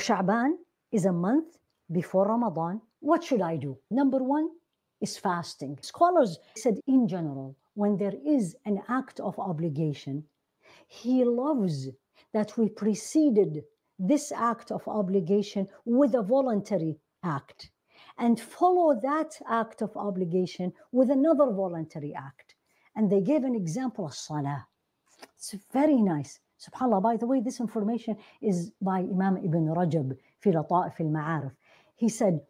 Sha'ban is a month before Ramadan. What should I do? Number one is fasting. Scholars said, in general, when there is an act of obligation, he loves that we preceded this act of obligation with a voluntary act and follow that act of obligation with another voluntary act. And they gave an example of salah. It's very nice. SubhanAllah, by the way, this information is by Imam Ibn Rajab fi Lata'if al-Ma'arif. He said,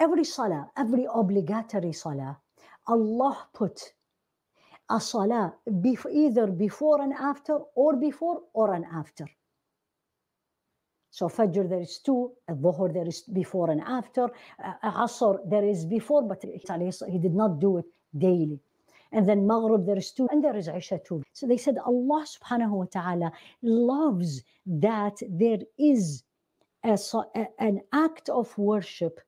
every salah, every obligatory salah, Allah put a salah either before and after or before or and after. So Fajr there is two, Dhuhr there is before and after, uh, Asr there is before, but he did not do it daily And then Maghrib there is two, and there is Isha too. So they said Allah subhanahu wa ta'ala loves that there is a, a, an act of worship,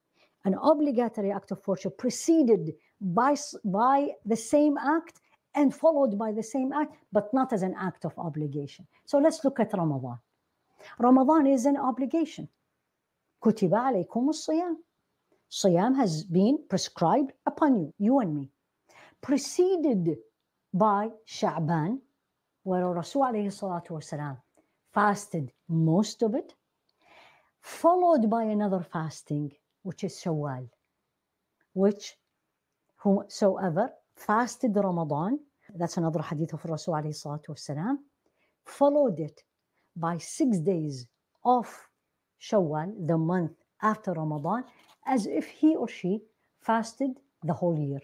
an obligatory act of worship preceded by, by the same act and followed by the same act, but not as an act of obligation. So let's look at Ramadan. Ramadan is an obligation. كتب عليكم الصيام. Siyam has been prescribed upon you, you and me. Preceded by Sha'ban, where Rasul fasted most of it, followed by another fasting, which is Shawwal, which whosoever fasted Ramadan, that's another hadith of Rasul wasalam, followed it by six days of Shawwal, the month after Ramadan, as if he or she fasted the whole year.